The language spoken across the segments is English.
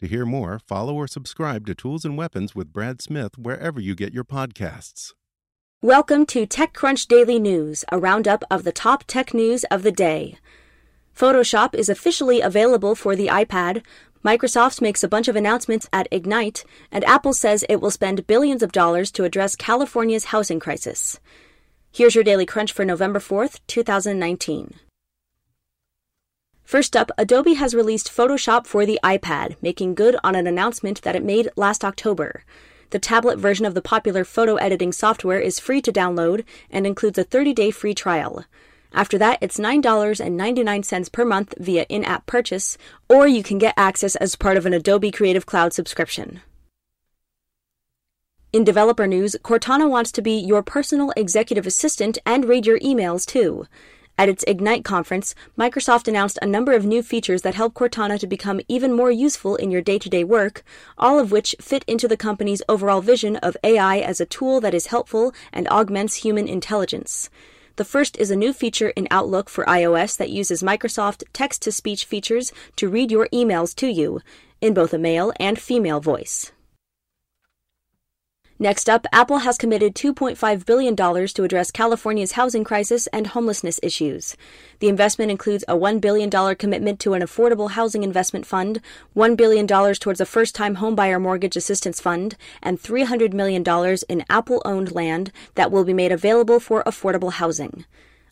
To hear more, follow or subscribe to Tools and Weapons with Brad Smith wherever you get your podcasts. Welcome to TechCrunch Daily News, a roundup of the top tech news of the day. Photoshop is officially available for the iPad. Microsoft makes a bunch of announcements at Ignite, and Apple says it will spend billions of dollars to address California's housing crisis. Here's your Daily Crunch for November 4th, 2019. First up, Adobe has released Photoshop for the iPad, making good on an announcement that it made last October. The tablet version of the popular photo editing software is free to download and includes a 30 day free trial. After that, it's $9.99 per month via in app purchase, or you can get access as part of an Adobe Creative Cloud subscription. In developer news, Cortana wants to be your personal executive assistant and read your emails too. At its Ignite conference, Microsoft announced a number of new features that help Cortana to become even more useful in your day to day work, all of which fit into the company's overall vision of AI as a tool that is helpful and augments human intelligence. The first is a new feature in Outlook for iOS that uses Microsoft text to speech features to read your emails to you, in both a male and female voice. Next up, Apple has committed $2.5 billion to address California's housing crisis and homelessness issues. The investment includes a $1 billion commitment to an affordable housing investment fund, $1 billion towards a first time homebuyer mortgage assistance fund, and $300 million in Apple owned land that will be made available for affordable housing.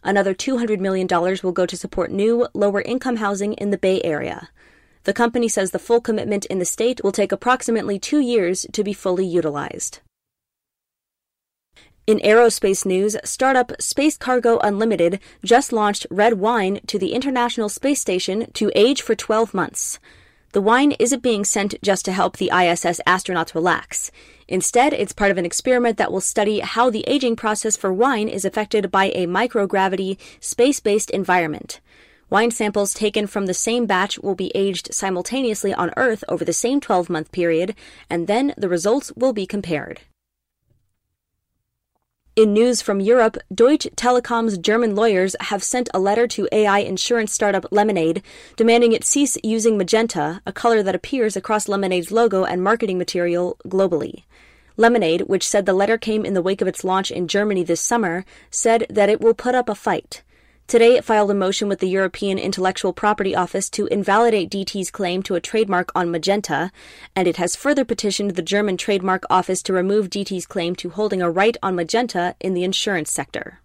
Another $200 million will go to support new, lower income housing in the Bay Area. The company says the full commitment in the state will take approximately two years to be fully utilized. In aerospace news, startup Space Cargo Unlimited just launched red wine to the International Space Station to age for 12 months. The wine isn't being sent just to help the ISS astronauts relax. Instead, it's part of an experiment that will study how the aging process for wine is affected by a microgravity, space based environment. Wine samples taken from the same batch will be aged simultaneously on Earth over the same 12 month period, and then the results will be compared. In news from Europe, Deutsche Telekom's German lawyers have sent a letter to AI insurance startup Lemonade demanding it cease using magenta, a color that appears across Lemonade's logo and marketing material globally. Lemonade, which said the letter came in the wake of its launch in Germany this summer, said that it will put up a fight. Today, it filed a motion with the European Intellectual Property Office to invalidate DT's claim to a trademark on magenta, and it has further petitioned the German Trademark Office to remove DT's claim to holding a right on magenta in the insurance sector.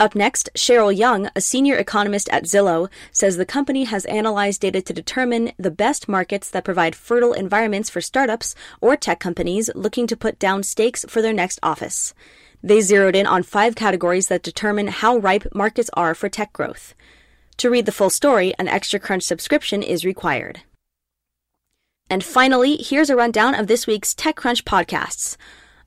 Up next, Cheryl Young, a senior economist at Zillow, says the company has analyzed data to determine the best markets that provide fertile environments for startups or tech companies looking to put down stakes for their next office. They zeroed in on five categories that determine how ripe markets are for tech growth. To read the full story, an Extra Crunch subscription is required. And finally, here's a rundown of this week's TechCrunch podcasts.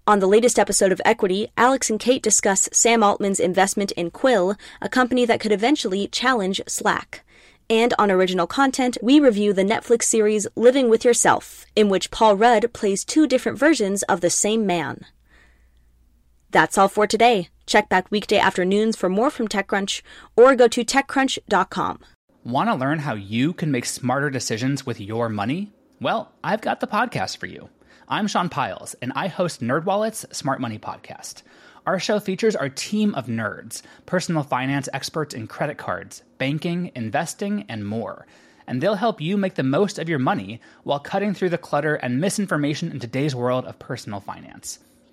On the latest episode of Equity, Alex and Kate discuss Sam Altman's investment in Quill, a company that could eventually challenge Slack. And on original content, we review the Netflix series Living with Yourself, in which Paul Rudd plays two different versions of the same man. That's all for today. Check back weekday afternoons for more from TechCrunch or go to TechCrunch.com. Want to learn how you can make smarter decisions with your money? Well, I've got the podcast for you. I'm Sean Pyles, and I host NerdWallet's Smart Money Podcast. Our show features our team of nerds, personal finance experts in credit cards, banking, investing, and more. And they'll help you make the most of your money while cutting through the clutter and misinformation in today's world of personal finance.